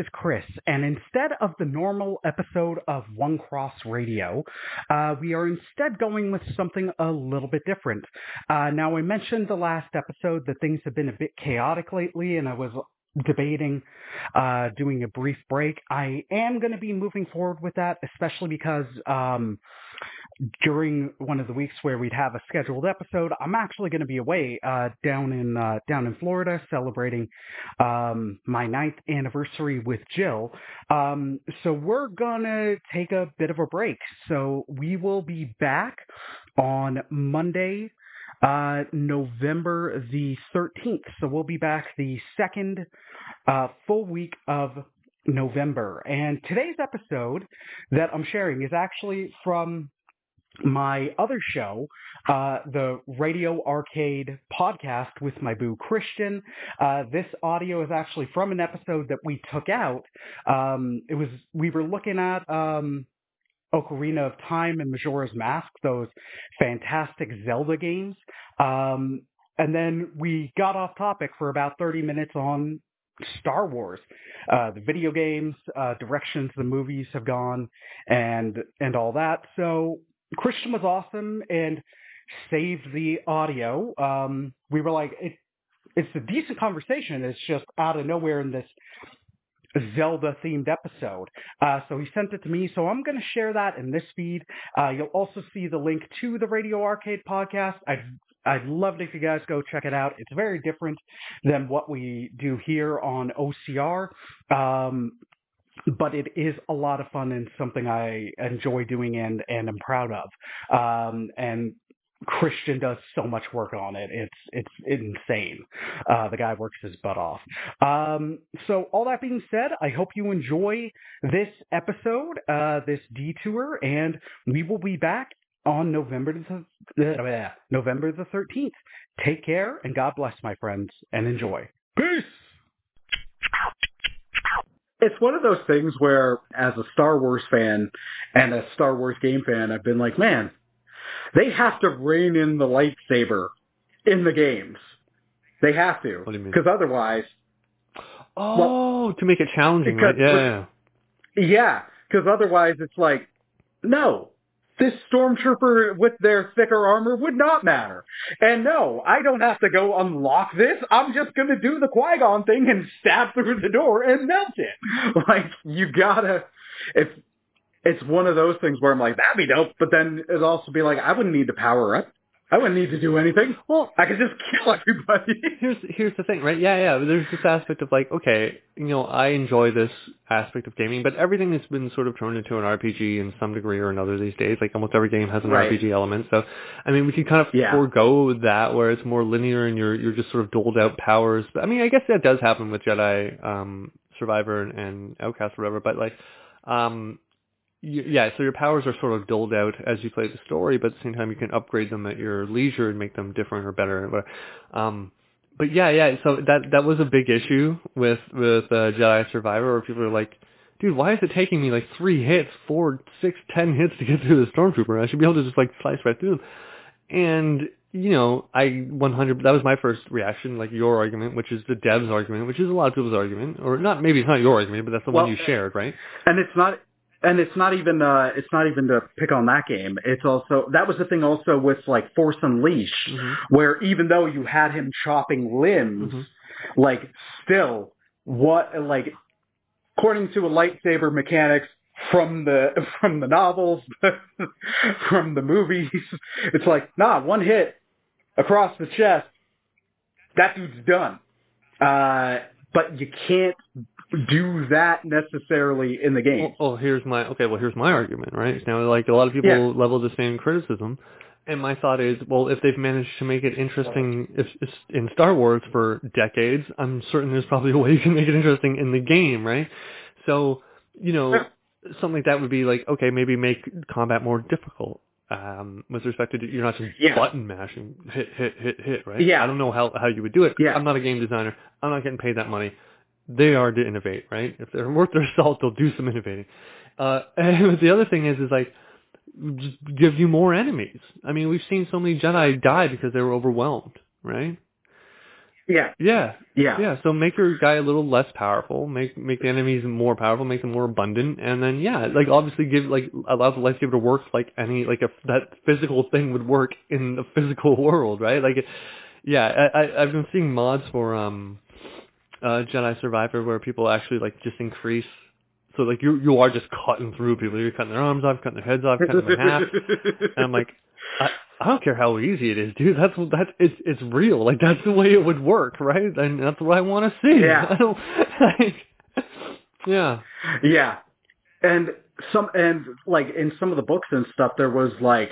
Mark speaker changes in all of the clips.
Speaker 1: is Chris, and instead of the normal episode of One Cross Radio, uh, we are instead going with something a little bit different. Uh, now, I mentioned the last episode that things have been a bit chaotic lately, and I was debating uh, doing a brief break. I am going to be moving forward with that, especially because um, during one of the weeks where we'd have a scheduled episode, I'm actually going to be away uh, down in uh, down in Florida celebrating um, my ninth anniversary with Jill. Um, so we're gonna take a bit of a break. So we will be back on Monday, uh, November the 13th. So we'll be back the second uh, full week of November. And today's episode that I'm sharing is actually from my other show, uh, the Radio Arcade podcast with my boo Christian. Uh, this audio is actually from an episode that we took out. Um, it was we were looking at um, Ocarina of Time and Majora's Mask, those fantastic Zelda games. Um, and then we got off topic for about 30 minutes on Star Wars, uh, the video games, uh, directions the movies have gone, and and all that. So Christian was awesome and saved the audio. Um, we were like, it, it's a decent conversation. It's just out of nowhere in this Zelda themed episode. Uh, so he sent it to me. So I'm going to share that in this feed. Uh, you'll also see the link to the Radio Arcade podcast. I'd I'd love it if you guys go check it out. It's very different than what we do here on OCR. Um, but it is a lot of fun and something I enjoy doing and, and am proud of. Um, and Christian does so much work on it. It's it's insane. Uh, the guy works his butt off. Um, so all that being said, I hope you enjoy this episode, uh, this detour, and we will be back on November the uh, November the thirteenth. Take care and God bless, my friends, and enjoy. Peace.
Speaker 2: It's one of those things where, as a Star Wars fan and a Star Wars game fan, I've been like, man, they have to rein in the lightsaber in the games. They have to,
Speaker 3: What do you mean?
Speaker 2: because otherwise,
Speaker 3: Oh, to make it challenging, right? yeah. yeah,
Speaker 2: because otherwise it's like, no, this stormtrooper with their thicker armor would not matter. And no, I don't have to go unlock this. I'm just gonna do the Qui-Gon thing and stab through the door and melt it. Like, you gotta, it's, it's one of those things where I'm like, that'd be dope, but then it'd also be like, I wouldn't need to power up. I wouldn't need to do anything.
Speaker 3: Well,
Speaker 2: I could just kill everybody.
Speaker 3: here's here's the thing, right? Yeah, yeah. There's this aspect of like, okay, you know, I enjoy this aspect of gaming, but everything has been sort of turned into an RPG in some degree or another these days. Like almost every game has an
Speaker 2: Right.
Speaker 3: RPG element. So, I mean, we can kind of
Speaker 2: Yeah.
Speaker 3: forego that where it's more linear and you're you're just sort of doled out powers. But, I mean, I guess that does happen with Jedi um, Survivor and, and Outcast or whatever, but like, um, yeah, so your powers are sort of doled out as you play the story, but at the same time you can upgrade them at your leisure and make them different or better. But, um, but yeah, yeah. So that that was a big issue with with uh, Jedi Survivor, where people are like, "Dude, why is it taking me like three hits, four, six, ten hits to get through the stormtrooper? I should be able to just like slice right through them." And you know, I 100. That was my first reaction, like your argument, which is the devs' argument, which is a lot of people's argument, or not. Maybe it's not your argument, but that's the
Speaker 2: Well,
Speaker 3: one you shared, right?
Speaker 2: and it's not and it's not even uh it's not even to pick on that game it's also that was the thing also with like force unleashed
Speaker 3: Mhm.
Speaker 2: where even though you had him chopping limbs
Speaker 3: Mhm.
Speaker 2: like still what like according to a lightsaber mechanics
Speaker 1: from the from the novels, from the movies. It's like, nah, one hit across the chest, that dude's done. Uh, but you can't do that necessarily in the game.
Speaker 3: Well, well, here's my okay. Well, here's my argument, right? Now, like a lot of people
Speaker 1: Yeah.
Speaker 3: level the same criticism, and my thought is, well, if they've managed to make it interesting if, if in Star Wars for decades, I'm certain there's probably a way you can make it interesting in the game, right? So, you know, something like that would be like, okay, maybe make combat more difficult. Um, with respect to you're not just
Speaker 1: Yeah.
Speaker 3: button mashing, hit, hit, hit, hit, right?
Speaker 1: Yeah.
Speaker 3: I don't know how how you would do it.
Speaker 1: Yeah.
Speaker 3: I'm not a game designer. I'm not getting paid that money they are to innovate, right? If they're worth their salt, they'll do some innovating. Uh, and the other thing is, is like, just give you more enemies. I mean, we've seen so many Jedi die because they were overwhelmed, right?
Speaker 1: Yeah,
Speaker 3: Yeah,
Speaker 1: yeah,
Speaker 3: yeah. So make your guy a little less powerful, make make the enemies more powerful, make them more abundant, and then yeah, like obviously give like allow the lightsaber to work like any like if that physical thing would work in the physical world, right? Like, yeah, I, I I've been seeing mods for um uh Jedi Survivor where people actually like just increase. So like you you are just cutting through people. You're cutting their arms off, cutting their heads off, cutting them in half. And I'm like, I, I don't care how easy it is, dude. That's that's it's it's real. Like that's the way it would work, right? And that's what I want to see.
Speaker 1: Yeah.
Speaker 3: I don't like. Yeah.
Speaker 1: yeah. And some and like in some of the books and stuff, there was like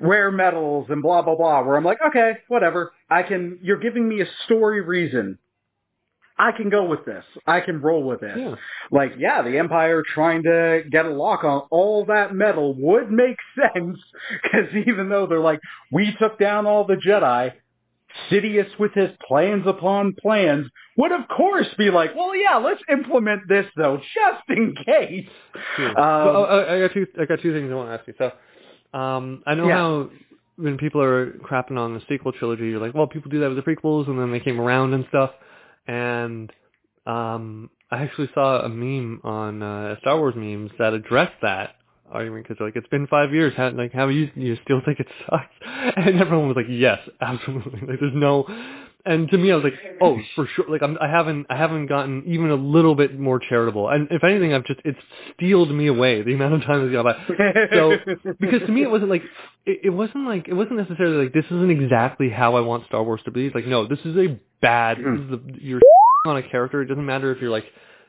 Speaker 1: rare metals and blah blah blah. Where I'm like, okay, whatever. I can. You're giving me a story reason. I can go with this. I can roll with it.
Speaker 3: Yeah.
Speaker 1: Like, yeah, the Empire trying to get a lock on all that metal would make sense because even though they're like, we took down all the Jedi, Sidious with his plans upon plans would of course be like, well, yeah, let's implement this though, just in case.
Speaker 3: True.
Speaker 1: Um,
Speaker 3: uh, I, I got two. I got two things I want to ask you. So, um, I know
Speaker 1: Yeah.
Speaker 3: how when people are crapping on the sequel trilogy, you're like, well, people do that with the prequels, and then they came around and stuff. And um, I actually saw a meme on uh, Star Wars memes that addressed that argument because like it's been five years. How like how you you still think it sucks? And everyone was like, yes, absolutely. Like there's no. And to me, I was like, oh, for sure. Like I'm, I haven't, I haven't gotten even a little bit more charitable. And if anything, I've just, it's stealed me away the amount of time it's gone by. So, because to me, it wasn't like, it, it wasn't like, it wasn't necessarily like, this isn't exactly how I want Star Wars to be. It's like, no, this is a bad, this is the, you're on a character. It doesn't matter if you're like,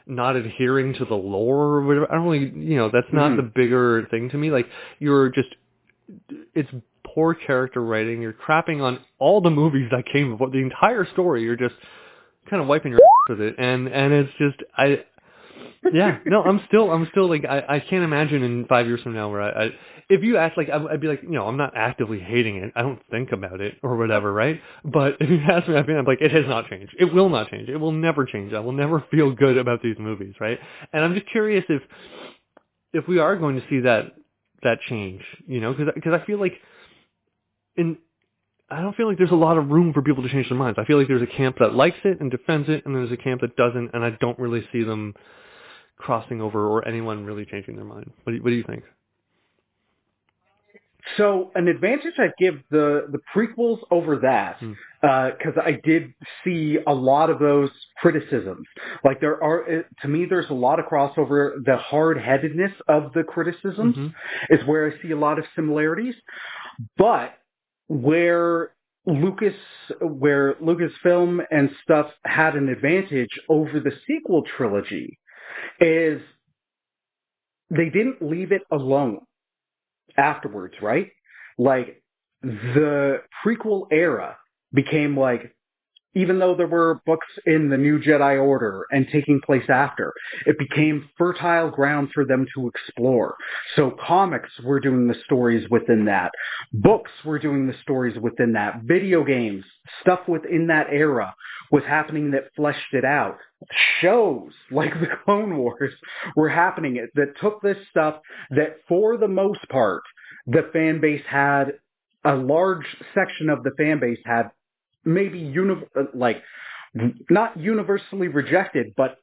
Speaker 3: not adhering to the lore or whatever. I don't really, you know, that's not
Speaker 1: Mhm.
Speaker 3: the bigger thing to me. Like, you're just, it's poor character writing. You're crapping on all the movies that came before the entire story. You're just kind of wiping your ass with it, and and it's just I. Yeah, no, I'm still, I'm still like, I, I can't imagine in five years from now where I, I if you ask like, I, I'd be like, you know, I'm not actively hating it. I don't think about it or whatever, right? But if you ask me, I mean, I'm like, it has not changed. It will not change. It will never change. I will never feel good about these movies, right? And I'm just curious if, if we are going to see that, that change, you know, because, because I feel like in, I don't feel like there's a lot of room for people to change their minds. I feel like there's a camp that likes it and defends it, and there's a camp that doesn't, and I don't really see them crossing over or anyone really changing their mind. What do you, what do you think?
Speaker 1: So an advantage I give the the prequels over that because I did see a lot of those criticisms. Like there are uh, to me, there's a lot of crossover. The hard headedness of the criticisms
Speaker 3: Mhm.
Speaker 1: is where I see a lot of similarities, but where Lucas, where Lucasfilm and stuff had an advantage over the sequel trilogy is they didn't leave it alone afterwards, right? Like the prequel era became like even though there were books in the New Jedi Order and taking place after, it became fertile ground for them to explore. So comics were doing the stories within that. Books were doing the stories within that. Video games, stuff within that era was happening that fleshed it out. Shows like the Clone Wars were happening that took this stuff that for the most part, the fan base had a large section of the fan base had maybe uni- uh, like not universally rejected, but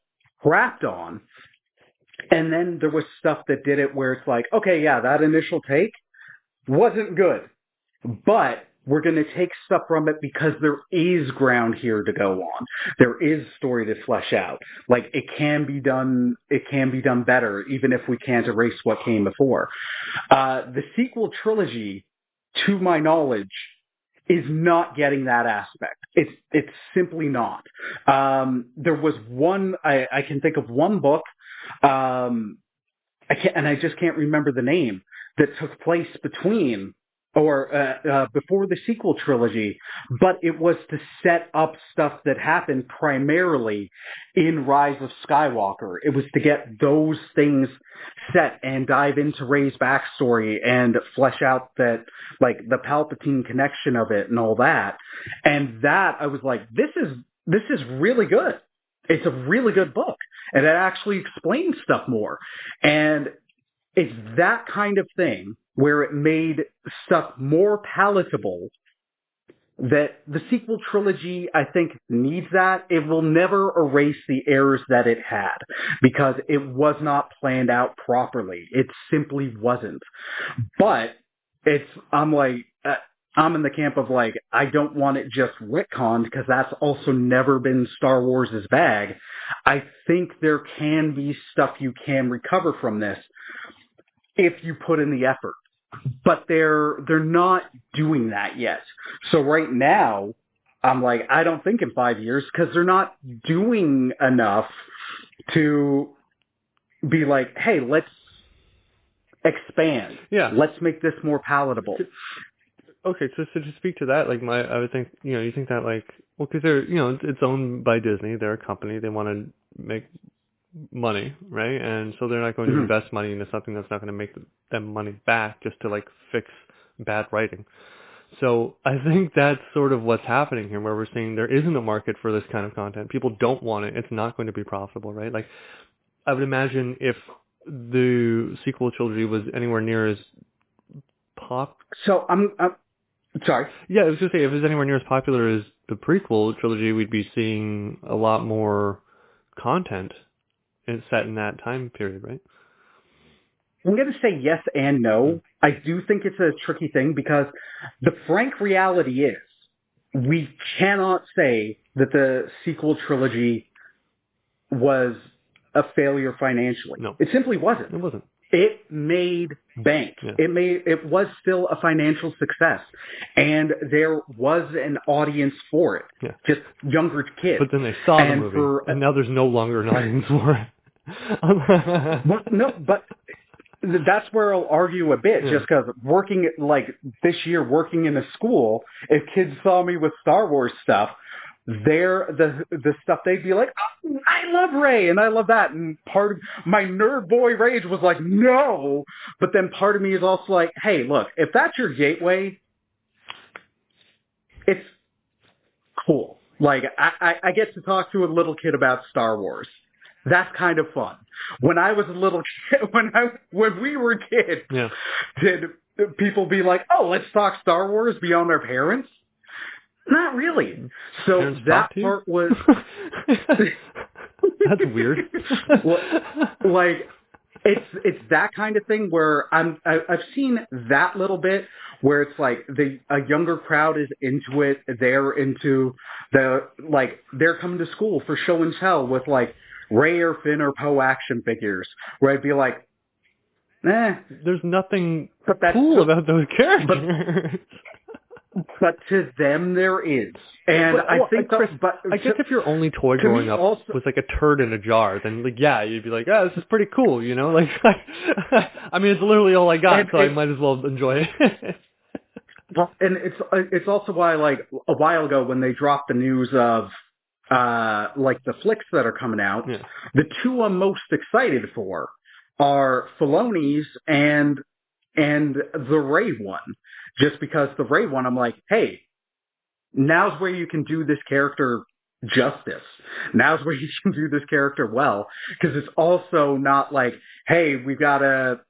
Speaker 1: crapped on. And then there was stuff that did it where it's like, okay, yeah, that initial take wasn't good, but we're going to take stuff from it because there is ground here to go on. There is story to flesh out. Like it can be done, it can be done better, even if we can't erase what came before. Uh, the sequel trilogy, to my knowledge, is not getting that aspect. It's it's simply not. Um, there was one I, I can think of one book, um, I can't, and I just can't remember the name that took place between or uh, uh, before the sequel trilogy, but it was to set up stuff that happened primarily in Rise of Skywalker. It was to get those things set and dive into Rey's backstory and flesh out that, like, the Palpatine connection of it and all that. And that, I was like, this is, this is really good. It's a really good book. And it actually explains stuff more. And it's that kind of thing where it made stuff more palatable that the sequel trilogy, I think, needs that. It will never erase the errors that it had because it was not planned out properly. It simply wasn't. But it's, I'm like, uh, I'm in the camp of like, I don't want it just retconned because that's also never been Star Wars' bag. I think there can be stuff you can recover from this if you put in the effort but they're they're not doing that yet. So right now, I'm like, I don't think in five years because they're not doing enough to be like, hey, let's expand.
Speaker 3: Yeah.
Speaker 1: Let's make this more palatable.
Speaker 3: Okay, so so to speak to that, like my, I would think, you know, you think that like, well, because they're, you know, it's owned by Disney, they're a company, they want to make money, right? And so they're not going to
Speaker 1: Mhm.
Speaker 3: invest money into something that's not going to make them money back just to like fix bad writing. So I think that's sort of what's happening here, where we're seeing there isn't a market for this kind of content. People don't want it. It's not going to be profitable, right? Like, I would imagine if the sequel trilogy was anywhere near as pop
Speaker 1: So I'm, I'm sorry.
Speaker 3: yeah, I was gonna say if it was anywhere near as popular as the prequel trilogy, we'd be seeing a lot more content in, set in that time period, right?
Speaker 1: I'm going to say yes and no. I do think it's a tricky thing because the frank reality is we cannot say that the sequel trilogy was a failure financially.
Speaker 3: No.
Speaker 1: It simply wasn't.
Speaker 3: It wasn't.
Speaker 1: It made bank.
Speaker 3: Yeah.
Speaker 1: It made it was still a financial success, and there was an audience for it.
Speaker 3: Yeah.
Speaker 1: Just younger kids.
Speaker 3: But then they saw the movie,
Speaker 1: for-
Speaker 3: and now there's no longer an audience for it.
Speaker 1: Well, no, but that's where I'll argue a bit,
Speaker 3: Yeah.
Speaker 1: just because working like this year, working in a school, if kids saw me with Star Wars stuff, they're the the stuff they'd be like, oh, I love Rey and I love that, and part of my nerd boy rage was like, no, but then part of me is also like, hey, look, if that's your gateway, it's cool. Like I, I, I get to talk to a little kid about Star Wars. That's kind of fun. When I was a little kid, when I when we were kids,
Speaker 3: yeah.
Speaker 1: did people be like, "Oh, let's talk Star Wars beyond our parents"? Not really. So
Speaker 3: Parents
Speaker 1: that part was
Speaker 3: That's weird.
Speaker 1: Like it's it's that kind of thing where I'm I, I've seen that little bit where it's like the a younger crowd is into it. They're into the like they're coming to school for show and tell with like Rey or Finn or Poe action figures. Where I'd be like, eh,
Speaker 3: There's nothing
Speaker 1: but
Speaker 3: cool about those characters.
Speaker 1: but to them there is, and
Speaker 3: But,
Speaker 1: I
Speaker 3: well,
Speaker 1: think
Speaker 3: I- Chris,
Speaker 1: but
Speaker 3: I guess if your only toy growing up
Speaker 1: also-
Speaker 3: was like a turd in a jar, then like yeah, you'd be like, oh, this is pretty cool, you know? Like, I mean, it's literally all I got,
Speaker 1: And
Speaker 3: so I might as well enjoy it.
Speaker 1: Well, and it's it's also why like a while ago when they dropped the news of uh like the flicks that are coming out,
Speaker 3: yeah.
Speaker 1: the two I'm most excited for are Filoni's and and the Rey one. Just because the Rey one, I'm like, hey, now's where you can do this character justice. Now's where you can do this character well. Because it's also not like, hey, we've got to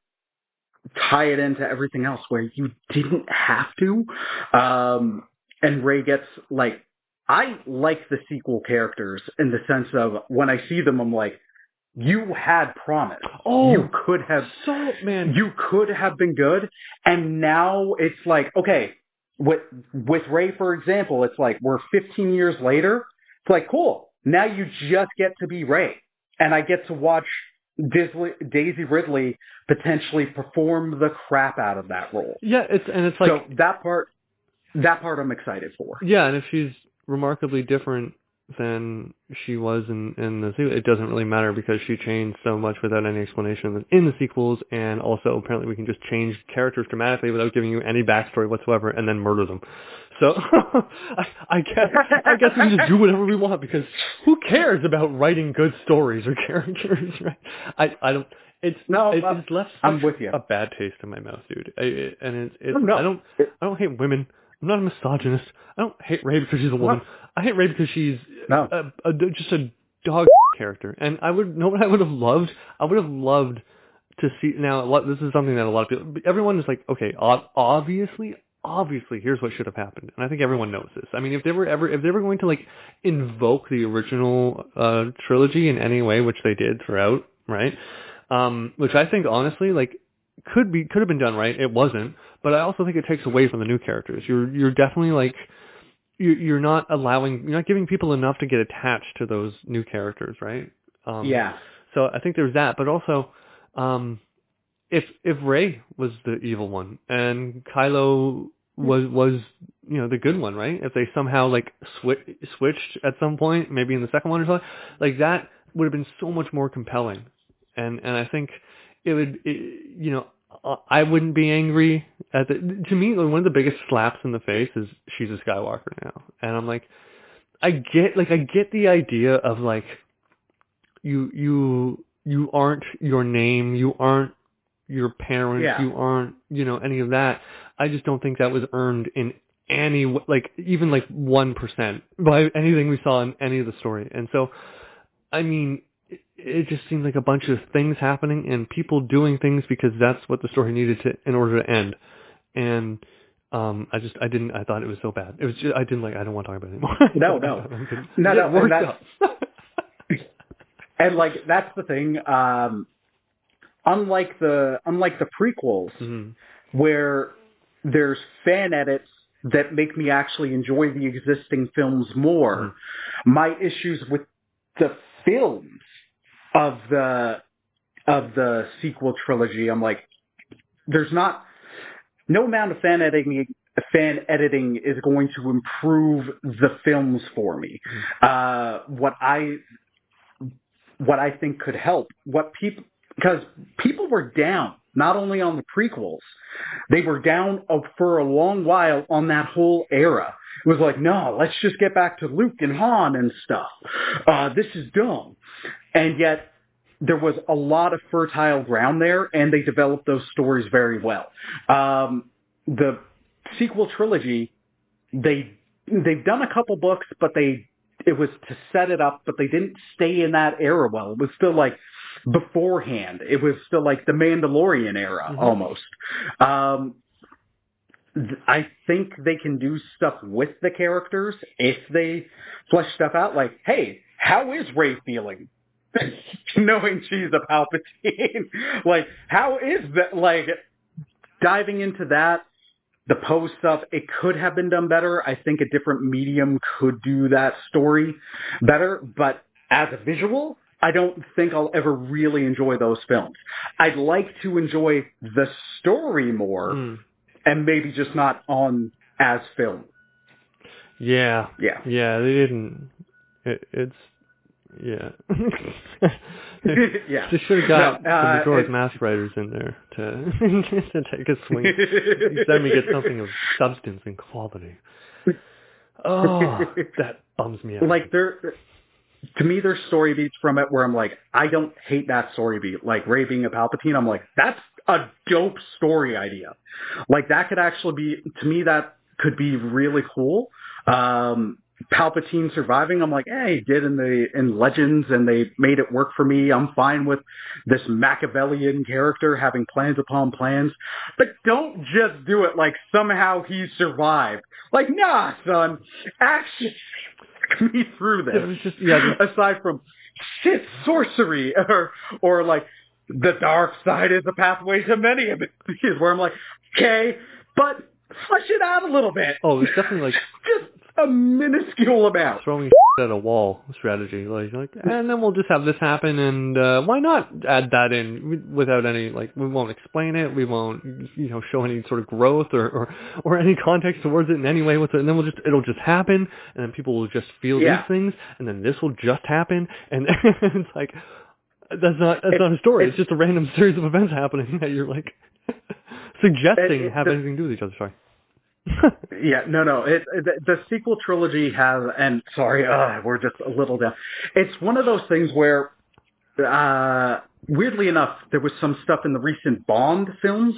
Speaker 1: tie it into everything else where you didn't have to. Um, and Rey gets like, I like the sequel characters in the sense of when I see them, I'm like, you had promise.
Speaker 3: Oh,
Speaker 1: you could have
Speaker 3: so man,
Speaker 1: you could have been good and now it's like okay with with Rey, for example, it's like we're 15 years later. It's like cool. Now you just get to be Rey, and I get to watch Disley, Daisy Ridley potentially perform the crap out of that role.
Speaker 3: Yeah, it's and it's like
Speaker 1: so that part, that part I'm excited for.
Speaker 3: Yeah, and if she's remarkably different than she was in in the sequel, it doesn't really matter because she changed so much without any explanation in the sequels, and also apparently we can just change characters dramatically without giving you any backstory whatsoever, and then murder them. So I, I guess I guess we can just do whatever we want because who cares about writing good stories or characters, right? I I don't. It's
Speaker 1: No,
Speaker 3: it,
Speaker 1: I'm-
Speaker 3: it's left
Speaker 1: I'm with you.
Speaker 3: a bad taste in my mouth, dude. I, it, and it's it's
Speaker 1: Oh, no.
Speaker 3: I don't I don't hate women. I'm not a misogynist. I don't hate Rey because she's a woman. I hate Rey because she's
Speaker 1: No.
Speaker 3: a, a, just a dog character. And I would know what I would have loved. I would have loved to see. Now, a lot, this is something that a lot of people, everyone is like, okay, obviously, obviously, here's what should have happened. And I think everyone knows this. I mean, if they were ever, if they were going to like invoke the original uh, trilogy in any way, which they did throughout, right? Um, which I think honestly, like, could be could have been done right. It wasn't, but I also think it takes away from the new characters. You're you're definitely like you're you're not allowing you're not giving people enough to get attached to those new characters, right? Um,
Speaker 1: yeah,
Speaker 3: So I think there's that, but also, um, if if Rey was the evil one and Kylo was was you know the good one, right? If they somehow like switch switched at some point, maybe in the second one or something, like that would have been so much more compelling. And and I think it would, it, you know, I wouldn't be angry at the. To me, one of the biggest slaps in the face is she's a Skywalker now, and I'm like, I get like I get the idea of like you you you aren't your name, you aren't your parents,
Speaker 1: Yeah.
Speaker 3: you aren't you know any of that. I just don't think that was earned in any like even like one percent by anything we saw in any of the story. And so, I mean, it, just seemed like a bunch of things happening and people doing things because that's what the story needed to in order to end. And um, I just I didn't I thought it was so bad. It was just I didn't like I don't want to talk about it anymore.
Speaker 1: No, no. No, no, and that's- and like that's the thing. Um, unlike the unlike the prequels,
Speaker 3: Mhm.
Speaker 1: where there's fan edits that make me actually enjoy the existing films more. My issues with the films of the of the sequel trilogy, I'm like, there's not no amount of fan editing fan editing is going to improve the films for me. Uh, what I what I think could help, what people because people were down not only on the prequels, they were down for a long while on that whole era. It was like, no, let's just get back to Luke and Han and stuff. Uh, this is dumb. And yet, there was a lot of fertile ground there, and they developed those stories very well. Um, the sequel trilogy, they they've done a couple books, but they it was to set it up, but they didn't stay in that era well. It was still like beforehand. It was still like the Mandalorian era
Speaker 3: Mhm.
Speaker 1: almost. Um, I think they can do stuff with the characters if they flesh stuff out. Like, hey, how is Rey feeling? Knowing she's a Palpatine, like, how is that? Like, diving into that, the Poe stuff, it could have been done better. I think a different medium could do that story better, but as a visual, I don't think I'll ever really enjoy those films. I'd like to enjoy the story more
Speaker 3: Mm.
Speaker 1: and maybe just not on as film.
Speaker 3: Yeah.
Speaker 1: Yeah.
Speaker 3: Yeah, they didn't. It, it's yeah.
Speaker 1: yeah.
Speaker 3: They should have got
Speaker 1: No, uh,
Speaker 3: the
Speaker 1: George
Speaker 3: Mask writers in there to to take a swing. Let me get something of substance and quality. Oh, that bums me out.
Speaker 1: like there to me there's story beats from it where I'm like, I don't hate that story beat. Like Rey being a Palpatine, I'm like, that's a dope story idea. Like that could actually be to me that could be really cool. Um Palpatine surviving, I'm like, hey, he did in the in Legends and they made it work for me. I'm fine with this Machiavellian character having plans upon plans. But don't just do it like somehow he survived. Like, nah, son, actually me through this.
Speaker 3: It was just- yeah,
Speaker 1: Aside from shit sorcery or or like the dark side is a pathway to many abilities where I'm like, okay, but flesh it out a little bit.
Speaker 3: Oh, it's definitely like
Speaker 1: Just a minuscule amount.
Speaker 3: throwing at a wall strategy. Like, like, and then we'll just have this happen, and uh, why not add that in without any like we won't explain it, we won't you know show any sort of growth or or, or any context towards it in any way. With it, and then we'll just it'll just happen, and then people will just feel
Speaker 1: Yeah.
Speaker 3: these things, and then this will just happen, and it's like that's not that's
Speaker 1: It's-
Speaker 3: not a story. It's,
Speaker 1: it's-
Speaker 3: just a random series of events happening that you're like suggesting
Speaker 1: It- it-
Speaker 3: have
Speaker 1: the-
Speaker 3: anything to do with each other. Sorry.
Speaker 1: Yeah, no, no. It, it, the, sequel trilogy has, and sorry, uh, we're just a little down. It's one of those things where, uh, weirdly enough, there was some stuff in the recent Bond films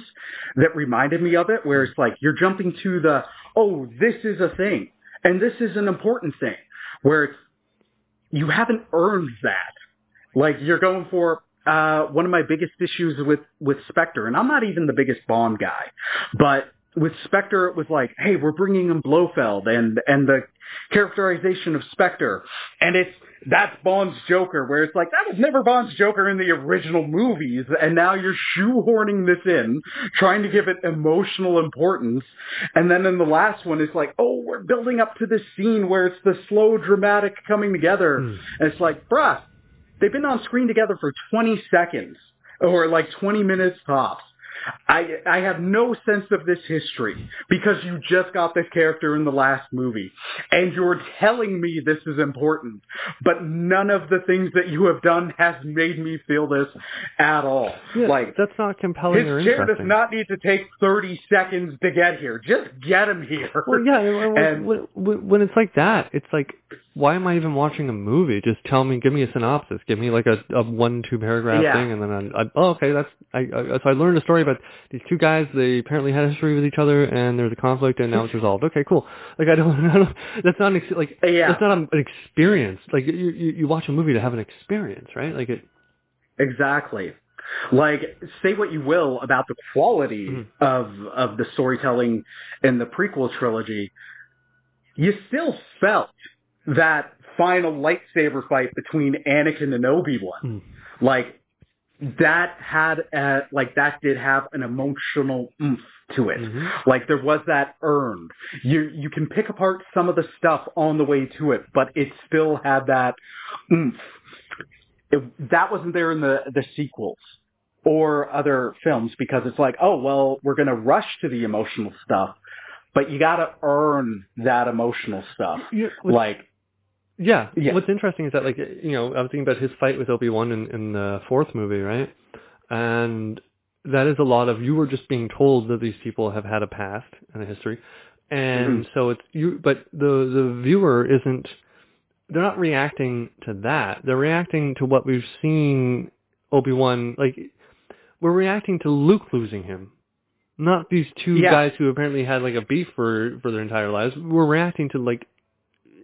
Speaker 1: that reminded me of it, where it's like you're jumping to the, oh, this is a thing, and this is an important thing, where it's you haven't earned that. Like you're going for uh, one of my biggest issues with with Spectre, and I'm not even the biggest Bond guy, but with Spectre, it was like, hey, we're bringing in Blofeld and and the characterization of Spectre, and it's that's Bond's Joker, where it's like that was never Bond's Joker in the original movies, and now you're shoehorning this in, trying to give it emotional importance, and then in the last one, it's like, oh, we're building up to this scene where it's the slow, dramatic coming together,
Speaker 3: Hmm.
Speaker 1: and it's like, bruh, they've been on screen together for 20 seconds or like 20 minutes tops. I I have no sense of this history because you just got this character in the last movie and you're telling me this is important, but none of the things that you have done has made me feel this at all.
Speaker 3: Yeah,
Speaker 1: like
Speaker 3: that's not compelling
Speaker 1: his chair does not need to take 30 seconds to get here. Just get him here.
Speaker 3: Well, yeah,
Speaker 1: And-
Speaker 3: when, when, when it's like that, it's like, why am I even watching a movie? Just tell me, give me a synopsis, give me like a, a one, two paragraph
Speaker 1: Yeah.
Speaker 3: thing, and then I, I, oh, okay, that's, I, I, so I learned a story about these two guys. They apparently had a history with each other, and there's a conflict, and now it's resolved. Okay, cool. Like I don't, I don't that's not an ex- like
Speaker 1: Yeah.
Speaker 3: that's not an experience. Like you, you, you watch a movie to have an experience, right? Like it.
Speaker 1: Exactly. Like, say what you will about the quality
Speaker 3: Mhm.
Speaker 1: of of the storytelling in the prequel trilogy, you still felt that final lightsaber fight between Anakin and Obi Wan.
Speaker 3: Mm.
Speaker 1: Like that had a, like that did have an emotional oomph to it.
Speaker 3: Mhm.
Speaker 1: Like there was that earned. You you can pick apart some of the stuff on the way to it, but it still had that oomph. It, that wasn't there in the the sequels or other films because it's like, oh well, we're gonna rush to the emotional stuff, but you gotta earn that emotional stuff.
Speaker 3: Yeah,
Speaker 1: Like
Speaker 3: Yeah.
Speaker 1: Yeah.
Speaker 3: What's interesting is that, like, you know, I was thinking about his fight with Obi Wan in, in the fourth movie, right? And that is a lot of you were just being told that these people have had a past and a history, and mm-hmm. so it's you. But the the viewer isn't. They're not reacting to that. They're reacting to what we've seen Obi Wan like. We're reacting to Luke losing him. Not these two
Speaker 1: Yeah.
Speaker 3: guys who apparently had like a beef for for their entire lives. We're reacting to like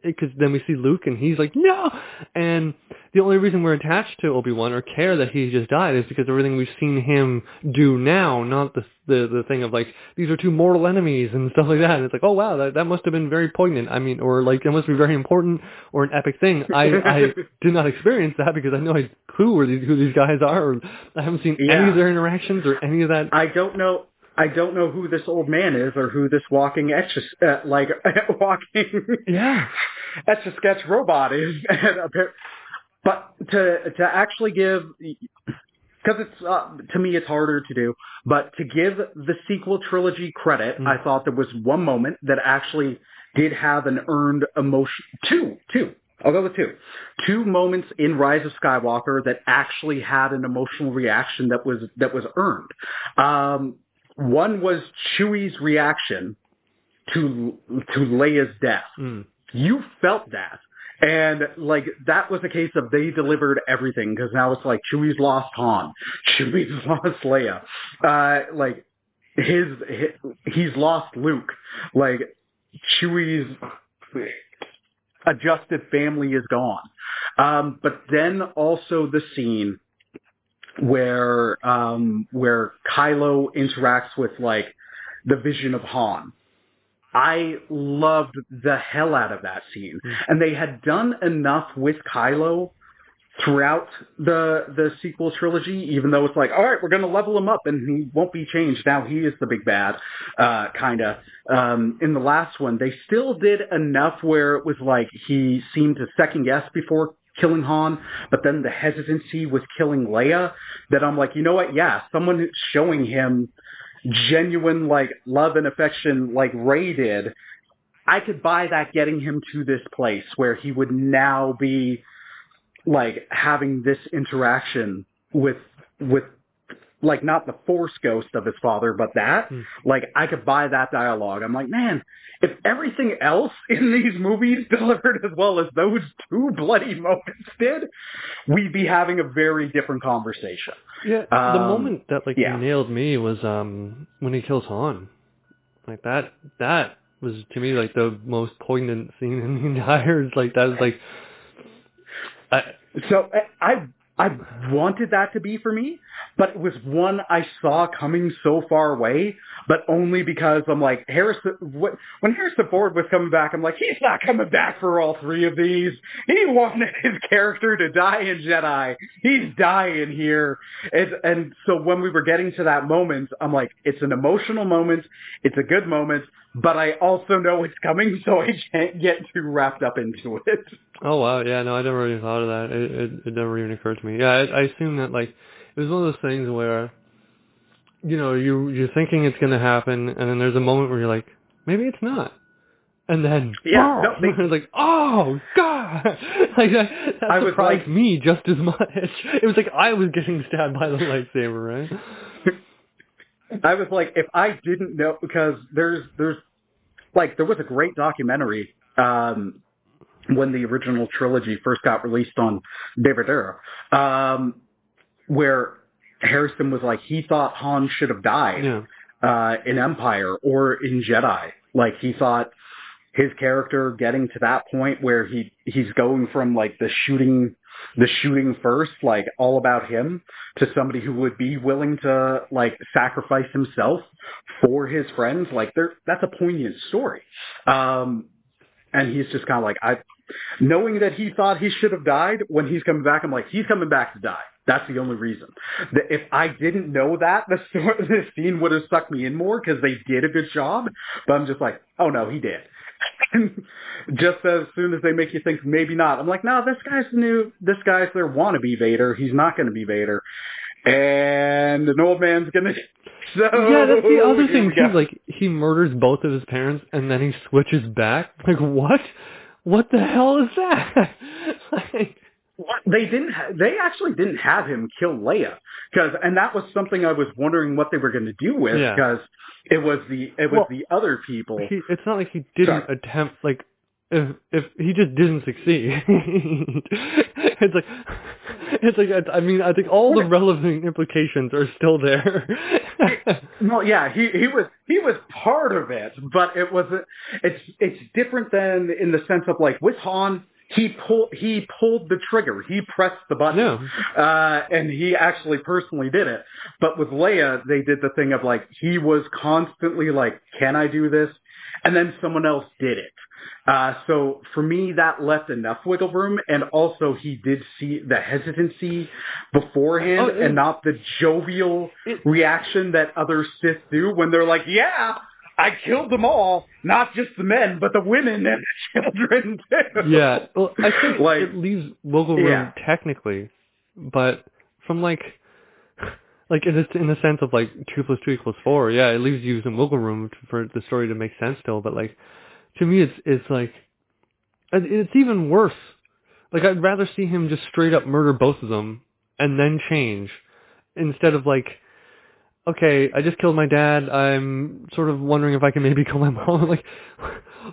Speaker 3: because then we see Luke and he's like no, and the only reason we're attached to Obi Wan or care that he just died is because everything we've seen him do now, not the the the thing of like these are two mortal enemies and stuff like that. And it's like oh wow that that must have been very poignant. I mean, or like that must be very important or an epic thing. I I did not experience that because I know clue where these who these guys are. Or I haven't seen any of their interactions or any of that.
Speaker 1: I don't know. I don't know who this old man is or who this walking etch uh, like walking
Speaker 3: Yeah.
Speaker 1: etch a sketch robot is. But to to actually give because it's uh, to me it's harder to do, but to give the sequel trilogy credit,
Speaker 3: Mm.
Speaker 1: I thought there was one moment that actually did have an earned emotion. Two, two. I'll go with two. Two moments in Rise of Skywalker that actually had an emotional reaction that was that was earned. Um, one was Chewie's reaction to to Leia's death.
Speaker 3: Mm.
Speaker 1: You felt that. And like that was a case of they delivered everything because now it's like Chewie's lost Han, Chewie's lost Leia, uh, like his, his he's lost Luke, like Chewie's adjusted family is gone. Um, but then also the scene where um, where Kylo interacts with like the vision of Han. I loved the hell out of that scene.
Speaker 3: Mm.
Speaker 1: And they had done enough with Kylo throughout the the sequel trilogy, even though it's like, all right, we're going to level him up and he won't be changed. Now he is the big bad, uh, kind of. Um, in the last one, they still did enough where it was like he seemed to second guess before killing Han, but then the hesitancy with killing Leia that I'm like, you know what? Yeah, someone showing him genuine like love and affection like Rey did. I could buy that getting him to this place where he would now be like having this interaction with with like not the force ghost of his father, but that
Speaker 3: Hmm.
Speaker 1: like I could buy that dialogue. I'm like, man, if everything else in these movies delivered as well as those two bloody moments did, we'd be having a very different conversation.
Speaker 3: Yeah, the
Speaker 1: Um,
Speaker 3: moment that like
Speaker 1: yeah.
Speaker 3: nailed me was um when he kills Han. Like that that was to me like the most poignant scene in the entire like that was like I
Speaker 1: So I I wanted that to be for me, but it was one I saw coming so far away, but only because I'm like Harrison. wh- When Harrison Ford was coming back, I'm like, he's not coming back for all three of these. He wanted his character to die in Jedi. He's dying here, and and so when we were getting to that moment, I'm like, it's an emotional moment. It's a good moment. But I also know it's coming, so I can't get too wrapped up into it.
Speaker 3: Oh wow, yeah, no, I never really thought of that. It it, it never even occurred to me. Yeah, I, I assume that like it was one of those things where, you know, you you're thinking it's gonna happen, and then there's a moment where you're like, maybe it's not, and then
Speaker 1: Yeah, no, they-
Speaker 3: it's like, oh god, like that, that
Speaker 1: I was
Speaker 3: surprised
Speaker 1: like-
Speaker 3: me just as much. It was like I was getting stabbed by the lightsaber, right?
Speaker 1: I was like, if I didn't know, because there's, there's, like, there was a great documentary, um, when the original trilogy first got released on DVD, um, where Harrison was like, he thought Han should have died,
Speaker 3: Yeah,
Speaker 1: uh, in Empire or in Jedi. Like, he thought his character getting to that point where he, he's going from, like, the shooting, the shooting first, like, all about him, to somebody who would be willing to like sacrifice himself for his friends like there that's a poignant story um and he's just kind of like i knowing that he thought he should have died when he's coming back i'm like he's coming back to die that's the only reason that if i didn't know that the story, this scene would have sucked me in more because they did a good job but i'm just like oh no he did just as soon as they make you think maybe not, I'm like, no, this guy's new. This guy's their wannabe Vader. He's not going to be Vader, and an old man's gonna. So
Speaker 3: yeah, that's the other thing too. Like he murders both of his parents, and then he switches back. Like what? What the hell is that? like,
Speaker 1: What? They didn't. Ha- they actually didn't have him kill Leia because, and that was something I was wondering what they were going to do with
Speaker 3: Yeah.
Speaker 1: because it was the it was
Speaker 3: Well,
Speaker 1: the other people.
Speaker 3: he, it's not like he didn't
Speaker 1: Sorry.
Speaker 3: attempt like if if he just didn't succeed. It's like it's like I, I mean i think all the relevant implications are still there.
Speaker 1: Well, yeah, he he was he was part of it, but it was it's it's different than in the sense of like with Han, he pulled he pulled the trigger, he pressed the button,
Speaker 3: yeah.
Speaker 1: Uh, and he actually personally did it. But with Leia, they did the thing of like he was constantly like, "Can I do this?" And then someone else did it. Uh, so for me, that left enough wiggle room, and also he did see the hesitancy beforehand,
Speaker 3: Oh, it-
Speaker 1: and not the jovial
Speaker 3: It-
Speaker 1: reaction that other Sith do when they're like, "Yeah, I killed them all, not just the men, but the women and the children too."
Speaker 3: yeah well i think
Speaker 1: Like-
Speaker 3: it leaves wiggle room
Speaker 1: Yeah.
Speaker 3: technically but from like like in the, in the sense of like two plus two equals four yeah it leaves you some wiggle room for the story to make sense still but like to me it's it's like it's even worse. Like i'd rather see him just straight up murder both of them and then change instead of like okay i just killed my dad. I'm sort of wondering if i can maybe kill my mom. Like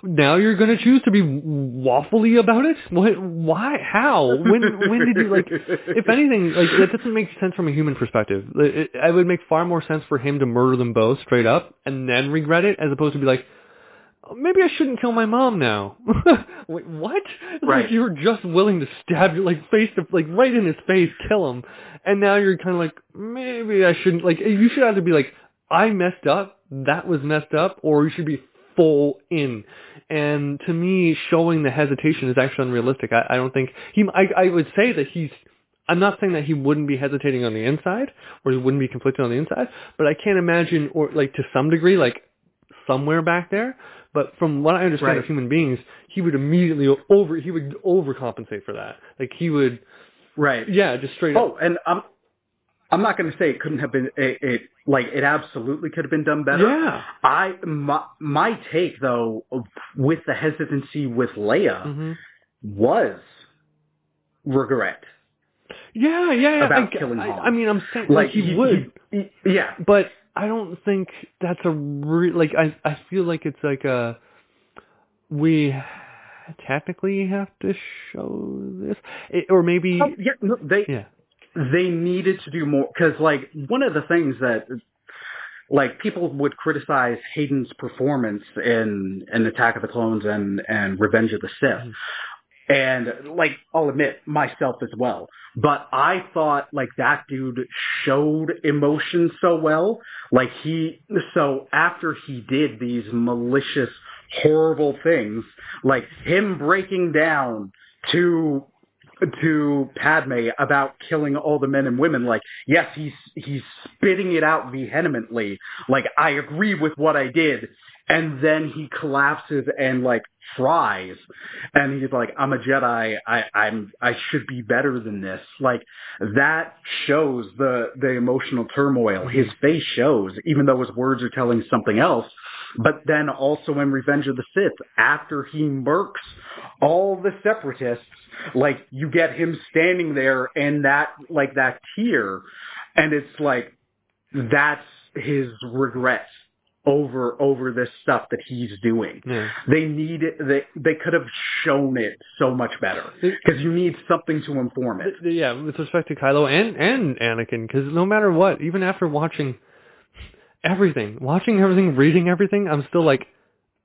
Speaker 3: now you're going to choose to be waffly about it? What why how? When when did you like if anything like that doesn't make sense from a human perspective. It, it, it would make far more sense for him to murder them both straight up and then regret it as opposed to be like "Oh, maybe I shouldn't kill my mom now. Wait, what?
Speaker 1: Right.
Speaker 3: Like you were just willing to stab you like face to like right in his face, kill him, and now you're kind of like maybe I shouldn't. Like you should either be like I messed up, that was messed up, or you should be full in. And to me, showing the hesitation is actually unrealistic. I, I don't think he. I, I would say that he's I'm not saying that he wouldn't be hesitating on the inside or he wouldn't be conflicted on the inside, but I can't imagine or like to some degree like somewhere back there. But from what I understand
Speaker 1: Right.
Speaker 3: of human beings, he would immediately over he would overcompensate for that. Like he would
Speaker 1: Right.
Speaker 3: yeah, just straight up
Speaker 1: Oh, and I'm I'm not going to say it couldn't have been it, it like it absolutely could have been done better.
Speaker 3: Yeah.
Speaker 1: I my, my take though with the hesitancy with Leia
Speaker 3: hmm
Speaker 1: was regret.
Speaker 3: Yeah, yeah, yeah.
Speaker 1: About
Speaker 3: I,
Speaker 1: killing
Speaker 3: I,
Speaker 1: Han.
Speaker 3: I mean, I'm saying like, he, would,
Speaker 1: he- he- yeah.
Speaker 3: but I don't think that's a re- like. I I feel like it's like a we technically have to show this, it, or maybe
Speaker 1: Oh, yeah, no, they
Speaker 3: yeah.
Speaker 1: they needed to do more because like one of the things that like people would criticize Hayden's performance in in Attack of the Clones and and Revenge of the Sith. Mm-hmm. And like I'll admit myself as well, but I thought like that dude showed emotion so well. Like he so after he did these malicious horrible things, like him breaking down to to Padme about killing all the men and women. Like, yes, he's he's spitting it out vehemently. Like, I agree with what I did, and then he collapses and like fries, and he's like, "I'm a Jedi. I I'm I should be better than this." Like that shows the the emotional turmoil. His mm-hmm. face shows, even though his words are telling something else. But then also in Revenge of the Sith, after he murks all the separatists, like you get him standing there and that like that tear, and it's like that's his regrets over over this stuff that he's doing.
Speaker 3: Yeah.
Speaker 1: They need it. They they could have shown it so much better because you need something to inform it.
Speaker 3: Yeah, with respect to Kylo and and Anakin, because no matter what, even after watching everything, watching everything, reading everything, I'm still like,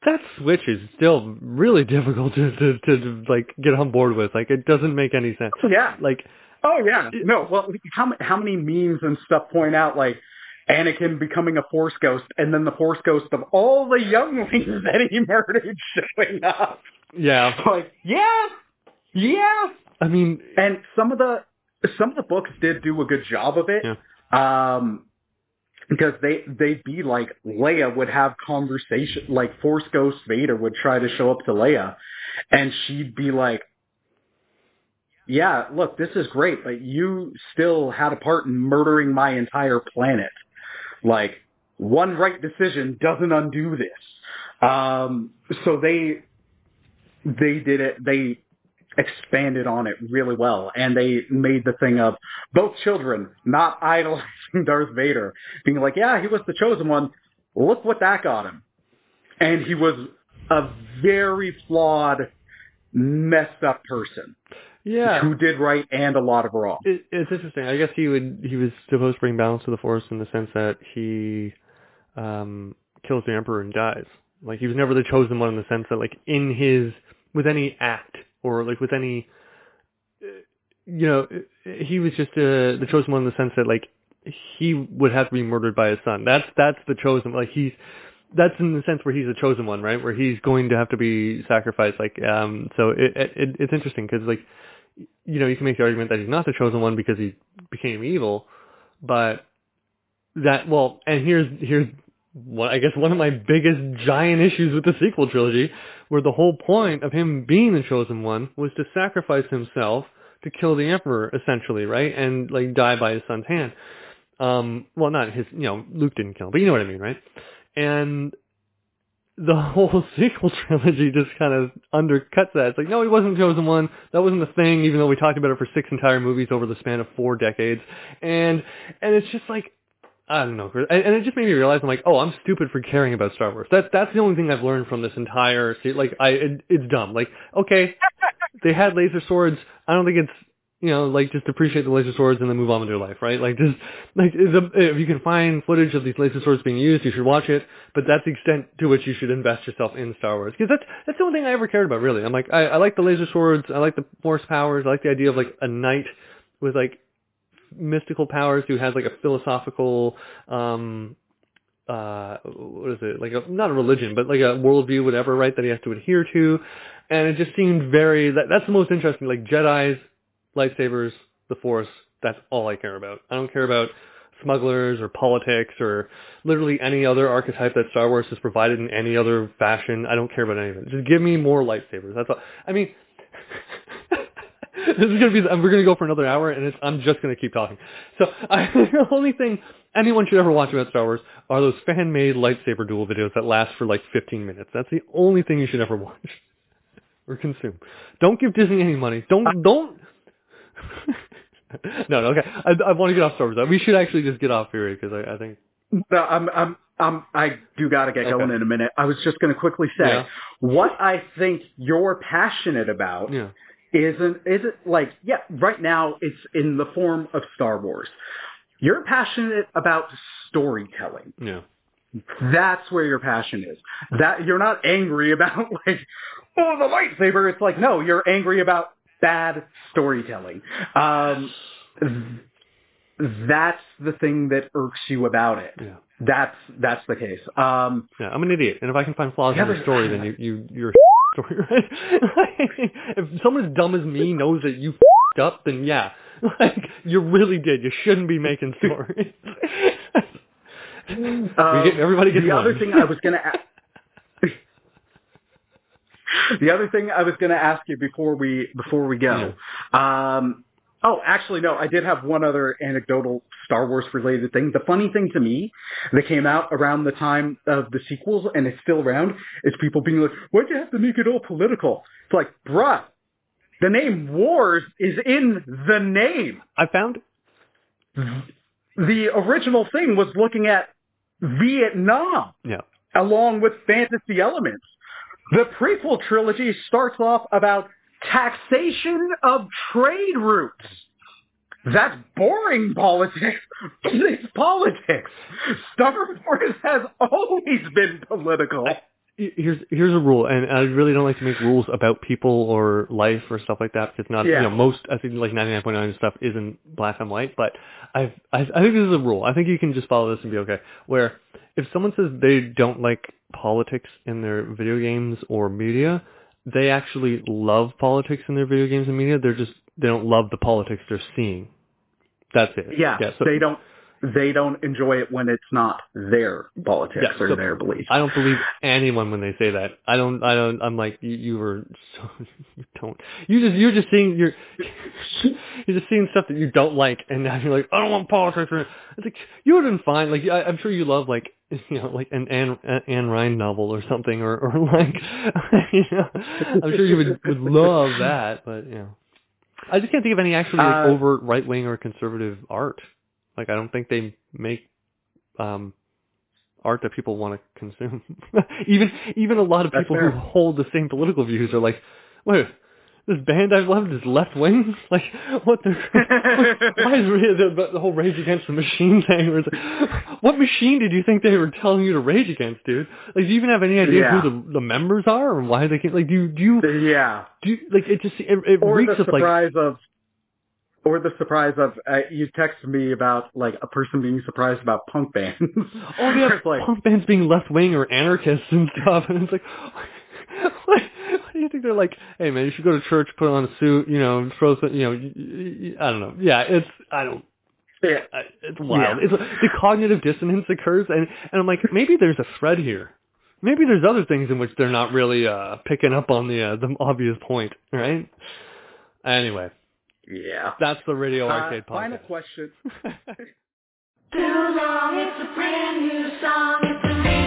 Speaker 3: that switch is still really difficult to to, to, to like get on board with. Like, it doesn't make any sense.
Speaker 1: Yeah.
Speaker 3: Like,
Speaker 1: Oh yeah. No. Well, how how many memes and stuff point out like Anakin becoming a Force ghost, and then the Force ghost of all the younglings that he murdered showing up.
Speaker 3: yeah,
Speaker 1: Like, yeah, yeah.
Speaker 3: I mean,
Speaker 1: And some of the some of the books did do a good job of it.
Speaker 3: Yeah.
Speaker 1: Um because they they'd be like Leia would have conversation like Force Ghost Vader would try to show up to Leia and she'd be like Yeah, look, this is great, but you still had a part in murdering my entire planet. Like one right decision doesn't undo this. Um so they they did it they expanded on it really well and they made the thing of both children not idolizing Darth Vader being like yeah he was the chosen one. Look what that got him. And he was a very flawed messed up person
Speaker 3: yeah.
Speaker 1: who did right and a lot of wrong
Speaker 3: It, it's interesting. I guess he would he was supposed to bring balance to the force in the sense that he um kills the emperor and dies. Like he was never the chosen one in the sense that like in his with any act or like with any uh, you know he was just uh, the chosen one in the sense that like he would have to be murdered by his son. That's that's the chosen like he's that's in the sense where he's the chosen one, right? Where he's going to have to be sacrificed. Like, um, so it, it it's interesting because like, you know, you can make the argument that he's not the chosen one because he became evil, but that well, and here's here's what I guess one of my biggest giant issues with the sequel trilogy, where the whole point of him being the chosen one was to sacrifice himself to kill the emperor, essentially, right, and like die by his son's hand. Um, well, not his, you know, Luke didn't kill him, but you know what I mean, right? And the whole sequel trilogy just kind of undercuts that. It's like, no, he wasn't chosen one. That wasn't the thing, even though we talked about it for six entire movies over the span of four decades. And and it's just like, I don't know. And and it just made me realize I'm like, oh, I'm stupid for caring about Star Wars. That's that's the only thing I've learned from this entire like I it, it's dumb. Like, okay, they had laser swords. I don't think it's you know like just appreciate the laser swords and then move on with your life, right? Like just like the, if you can find footage of these laser swords being used, you should watch it. But that's the extent to which you should invest yourself in Star Wars because that's that's the only thing I ever cared about. Really, I'm like I, I like the laser swords. I like the force powers. I like the idea of like a knight with like mystical powers who has like a philosophical um uh what is it like a not a religion but like a worldview whatever right that he has to adhere to and it just seemed very that that's the most interesting like jedis lightsabers the force That's all I care about. I don't care about smugglers or politics or literally any other archetype that Star Wars has provided in any other fashion. I don't care about any of it. Just give me more lightsabers. That's all. I mean, this is gonna be. We're gonna go for another hour, and I'm just gonna keep talking. So I, the only thing anyone should ever watch about Star Wars are those fan-made lightsaber duel videos that last for like 15 minutes. That's the only thing you should ever watch or consume. Don't give Disney any money. Don't don't. no, no, okay. I, I want to get off Star Wars. We should actually just get off here because I, I think.
Speaker 1: No, I'm, I'm, I'm, I do got to get going
Speaker 3: Okay.
Speaker 1: in a minute. I was just going to quickly say
Speaker 3: Yeah.
Speaker 1: what I think you're passionate about
Speaker 3: Yeah.
Speaker 1: isn't isn't like yeah. Right now, it's in the form of Star Wars. You're passionate about storytelling.
Speaker 3: Yeah.
Speaker 1: That's where your passion is. That you're not angry about like oh the lightsaber. It's like no, you're angry about bad storytelling. Um, that's the thing that irks you about it.
Speaker 3: Yeah.
Speaker 1: That's that's the case. Um,
Speaker 3: Yeah, I'm an idiot, and if I can find flaws
Speaker 1: Yeah,
Speaker 3: in your story, then you you you're a story, right? if someone as dumb as me knows that you f***ed up, then yeah, like you really did. You shouldn't be making stories. We get- everybody gets
Speaker 1: the other thing I was gonna. A- the other thing I was gonna ask you before we before we go. Um, oh, actually, no. I did have one other anecdotal Star Wars related thing. The funny thing to me that came out around the time of the sequels, and it's still around, is people being like, "Why'd you have to make it all political?" It's like, bruh, the name Wars is in the name.
Speaker 3: I found
Speaker 1: The original thing was looking at Vietnam
Speaker 3: yeah.
Speaker 1: along with fantasy elements. The prequel trilogy starts off about taxation of trade routes. That's boring politics. It's politics. Star Wars has always been political.
Speaker 3: Here's here's a rule, and I really don't like to make rules about people or life or stuff like that because not
Speaker 1: Yeah.
Speaker 3: you know most I think like 99.9 stuff isn't black and white, but I've, I I think this is a rule. I think you can just follow this and be okay. Where if someone says they don't like politics in their video games or media, they actually love politics in their video games and media. They're just they don't love the politics they're seeing. That's it.
Speaker 1: Yeah,
Speaker 3: yeah. So
Speaker 1: they don't. They don't enjoy it when it's not their politics
Speaker 3: Yeah,
Speaker 1: or
Speaker 3: so
Speaker 1: their beliefs.
Speaker 3: I don't believe anyone when they say that. I don't. I don't. I'm like you. You were. So, you don't. You just. You're just seeing. You're. You're just seeing stuff that you don't like, and now you're like, I don't want politics. It's like you would have been fine. Like I, I'm sure you love like you know like an Ayn Ayn Rand novel or something, or or like you know. I'm sure you would would love that, but you know. I just can't think of any actually like,
Speaker 1: Uh,
Speaker 3: overt right wing or conservative art. Like I don't think they make um art that people want to consume. even even a lot of people
Speaker 1: fair.
Speaker 3: who hold the same political views are like, wait, this band I've loved is left wing. Like what the why is the, the whole Rage Against the Machine thing? Where like, what machine did you think they were telling you to rage against, dude? Like, do you even have any idea
Speaker 1: Yeah.
Speaker 3: who the the members are or why they can? Like, do you do you,
Speaker 1: yeah.
Speaker 3: do you, like it just it, it
Speaker 1: or
Speaker 3: reeks
Speaker 1: the
Speaker 3: of like
Speaker 1: surprise of or the surprise of uh, you texted me about like a person being surprised about punk bands.
Speaker 3: Oh yeah,
Speaker 1: like
Speaker 3: punk bands being left wing or anarchists and stuff, and it's like, what, what do you think they're like? Hey man, you should go to church, put on a suit, you know, throw some, you know, I don't know. Yeah, it's I don't.
Speaker 1: yeah,
Speaker 3: it's wild.
Speaker 1: Yeah.
Speaker 3: It's the cognitive dissonance occurs, and and I'm like, maybe there's a thread here. Maybe there's other things in which they're not really uh picking up on the uh, the obvious point, right? Anyway,
Speaker 1: yeah.
Speaker 3: that's the Radio
Speaker 1: Uh,
Speaker 3: Arcade
Speaker 1: final question.
Speaker 4: Too long, it's a brand new song. It's a